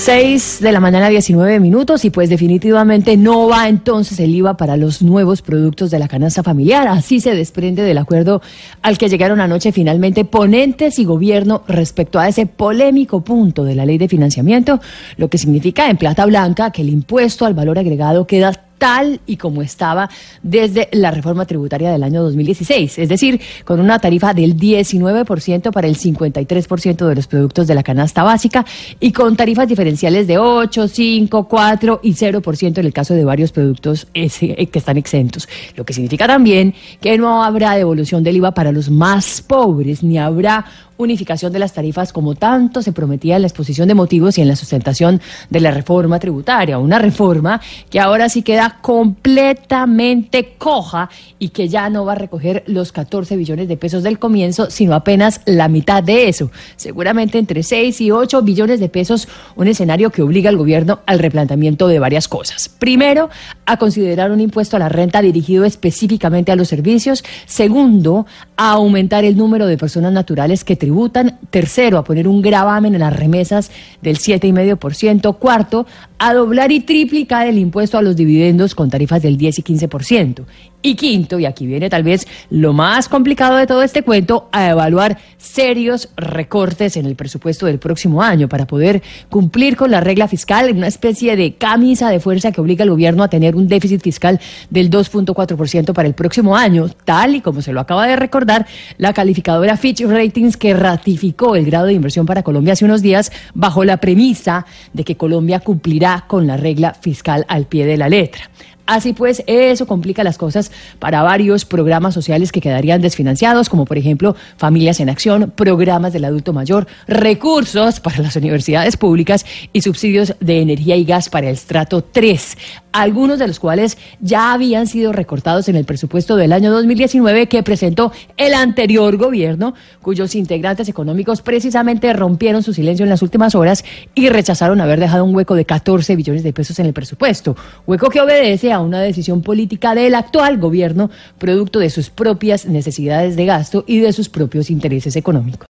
6 de la mañana, 19 minutos, y pues definitivamente no va entonces el IVA para los nuevos productos de la canasta familiar. Así se desprende del acuerdo al que llegaron anoche finalmente ponentes y gobierno respecto a ese polémico punto de la ley de financiamiento, lo que significa en plata blanca que el impuesto al valor agregado queda tal y como estaba desde la reforma tributaria del año 2016, es decir, con una tarifa del 19% para el 53% de los productos de la canasta básica y con tarifas diferenciales de 8, 5, 4 y 0% en el caso de varios productos eh, que están exentos. Lo que significa también que no habrá devolución del IVA para los más pobres, ni habrá unificación de las tarifas como tanto se prometía en la exposición de motivos y en la sustentación de la reforma tributaria. Una reforma que ahora sí queda completamente coja y que ya no va a recoger los 14 billones de pesos del comienzo, sino apenas la mitad de eso. Seguramente entre 6 y 8 billones de pesos, un escenario que obliga al gobierno al replanteamiento de varias cosas. Primero, a considerar un impuesto a la renta dirigido específicamente a los servicios. Segundo, a aumentar el número de personas naturales que tributan. Tercero, a poner un gravamen en las remesas del 7,5%. Cuarto, a doblar y triplicar el impuesto a los dividendos con tarifas del 10 y 15%. Y quinto, y aquí viene tal vez lo más complicado de todo este cuento, a evaluar serios recortes en el presupuesto del próximo año para poder cumplir con la regla fiscal, una especie de camisa de fuerza que obliga al gobierno a tener un déficit fiscal del 2.4% para el próximo año, tal y como se lo acaba de recordar la calificadora Fitch Ratings que ratificó el grado de inversión para Colombia hace unos días bajo la premisa de que Colombia cumplirá con la regla fiscal al pie de la letra. Así pues, eso complica las cosas para varios programas sociales que quedarían desfinanciados, como por ejemplo Familias en Acción, programas del adulto mayor, recursos para las universidades públicas y subsidios de energía y gas para el estrato 3 algunos de los cuales ya habían sido recortados en el presupuesto del año 2019 que presentó el anterior gobierno, cuyos integrantes económicos precisamente rompieron su silencio en las últimas horas y rechazaron haber dejado un hueco de 14 billones de pesos en el presupuesto, hueco que obedece a una decisión política del actual gobierno, producto de sus propias necesidades de gasto y de sus propios intereses económicos.